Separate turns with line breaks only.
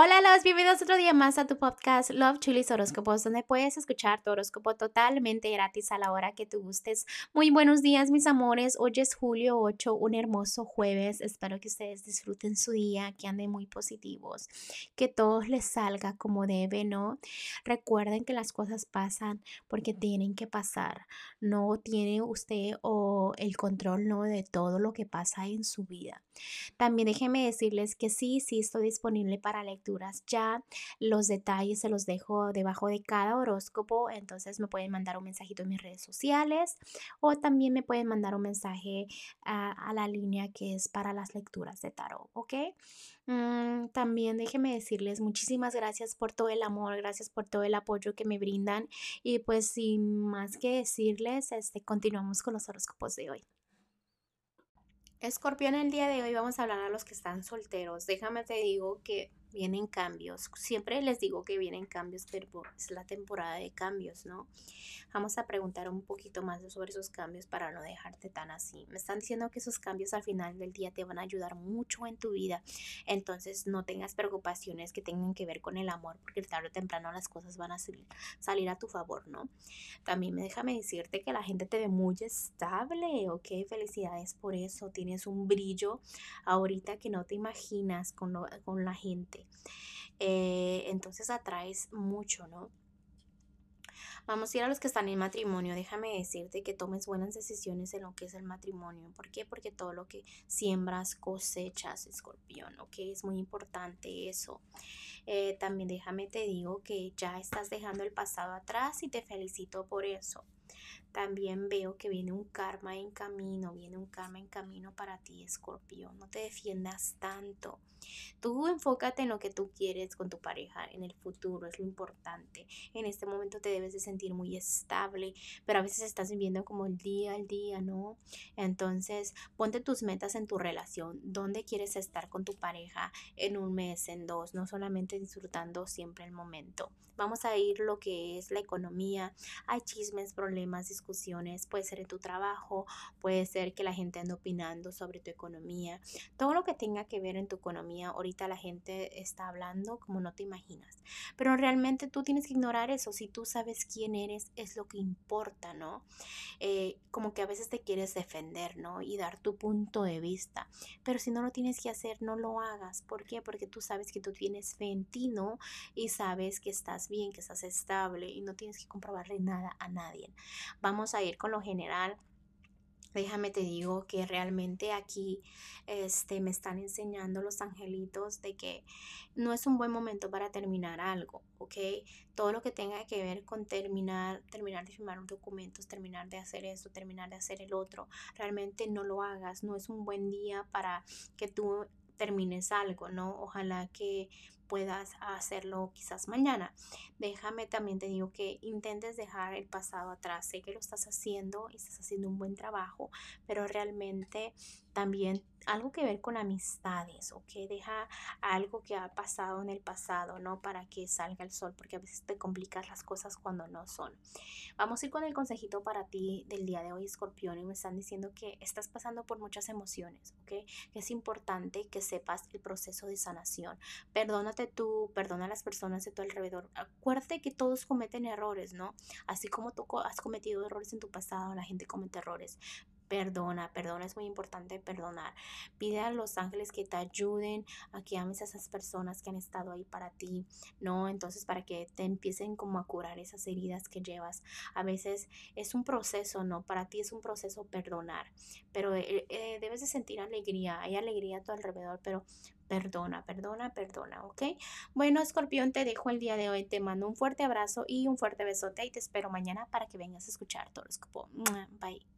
Hola, los bienvenidos otro día más a tu podcast Love Chulis Horóscopos, donde puedes escuchar tu horóscopo totalmente gratis a la hora que tú gustes. Muy buenos días, mis amores. Hoy es julio 8, un hermoso jueves. Espero que ustedes disfruten su día, que anden muy positivos, que todo les salga como debe, ¿no? Recuerden que las cosas pasan porque tienen que pasar. No tiene usted o el control, ¿no? De todo lo que pasa en su vida. También déjenme decirles que sí, sí estoy disponible para lectura ya los detalles se los dejo debajo de cada horóscopo, entonces me pueden mandar un mensajito en mis redes sociales o también me pueden mandar un mensaje a, la línea que es para las lecturas de tarot, ¿ok? Mm, también déjenme decirles muchísimas gracias por todo el amor, gracias por todo el apoyo que me brindan y pues sin más que decirles, este, continuamos con los horóscopos de hoy. Escorpión, el día de hoy vamos a hablar a los que están solteros. Déjame te digo que vienen cambios. Siempre les digo que vienen cambios, pero es la temporada de cambios, ¿no? Vamos a preguntar un poquito más sobre esos cambios para no dejarte tan así. Me están diciendo que esos cambios al final del día te van a ayudar mucho en tu vida. Entonces no tengas preocupaciones que tengan que ver con el amor, porque tarde o temprano las cosas van a salir, a tu favor, ¿no? También me déjame decirte que la gente te ve muy estable, ¿ok? Felicidades por eso. Tienes un brillo ahorita que no te imaginas con, con la gente. Eh, entonces atraes mucho, ¿no? Vamos a ir a los que están en matrimonio. Déjame decirte que tomes buenas decisiones en lo que es el matrimonio. ¿Por qué? Porque todo lo que siembras cosechas, escorpión, ¿ok? Es muy importante eso. Eh, también déjame te digo que ya estás dejando el pasado atrás y te felicito por eso también veo que viene un karma en camino, viene un karma en camino para ti, escorpio. No te defiendas tanto. Tú enfócate en lo que tú quieres con tu pareja en el futuro, es lo importante. En este momento te debes de sentir muy estable, pero a veces estás viviendo como el día al día, ¿no? Entonces, ponte tus metas en tu relación. ¿Dónde quieres estar con tu pareja en un mes, en dos? No solamente disfrutando siempre el momento. Vamos a ir lo que es la economía. Hay chismes, problemas, discusiones. Puede ser en tu trabajo, puede ser que la gente ande opinando sobre tu economía. Todo lo que tenga que ver en tu economía, ahorita la gente está hablando como no te imaginas. Pero realmente tú tienes que ignorar eso. Si tú sabes quién eres, es lo que importa, ¿no? Eh, como que a veces te quieres defender, ¿no? Y dar tu punto de vista. Pero si no lo tienes que hacer, no lo hagas. ¿Por qué? Porque tú sabes que tú tienes fe en ti, ¿no? Y sabes que estás bien, que estás estable y no tienes que comprobarle nada a nadie. Vamos a ir con lo general. Déjame te digo que realmente aquí este, me están enseñando los angelitos de que no es un buen momento para terminar algo, ¿ok? Todo lo que tenga que ver con terminar, terminar de firmar documentos, terminar de hacer esto, terminar de hacer el otro, realmente no lo hagas, no es un buen día para que tú termines algo, ¿no? Ojalá que puedas hacerlo quizás mañana. Déjame también te digo que intentes dejar el pasado atrás. Sé que lo estás haciendo y estás haciendo un buen trabajo, pero realmente también algo que ver con amistades, ¿ok? Deja algo que ha pasado en el pasado, ¿no? Para que salga el sol, porque a veces te complicas las cosas cuando no son. Vamos a ir con el consejito para ti del día de hoy, escorpión, y me están diciendo que estás pasando por muchas emociones, ¿ok? Es importante que sepas el proceso de sanación. Perdónate tú, perdona a las personas de tu alrededor. Acuérdate que todos cometen errores, ¿no? Así como tú has cometido errores en tu pasado, la gente comete errores Perdona, perdona, es muy importante perdonar. Pide a los ángeles que te ayuden a que ames a esas personas que han estado ahí para ti, ¿no? Entonces, para que te empiecen como a curar esas heridas que llevas. A veces es un proceso, ¿no? Para ti es un proceso perdonar, pero eh, eh, debes de sentir alegría. Hay alegría a tu alrededor, pero perdona, perdona, perdona, ¿ok? Bueno, escorpión, te dejo el día de hoy. Te mando un fuerte abrazo y un fuerte besote y te espero mañana para que vengas a escuchar tu horóscopo. Bye.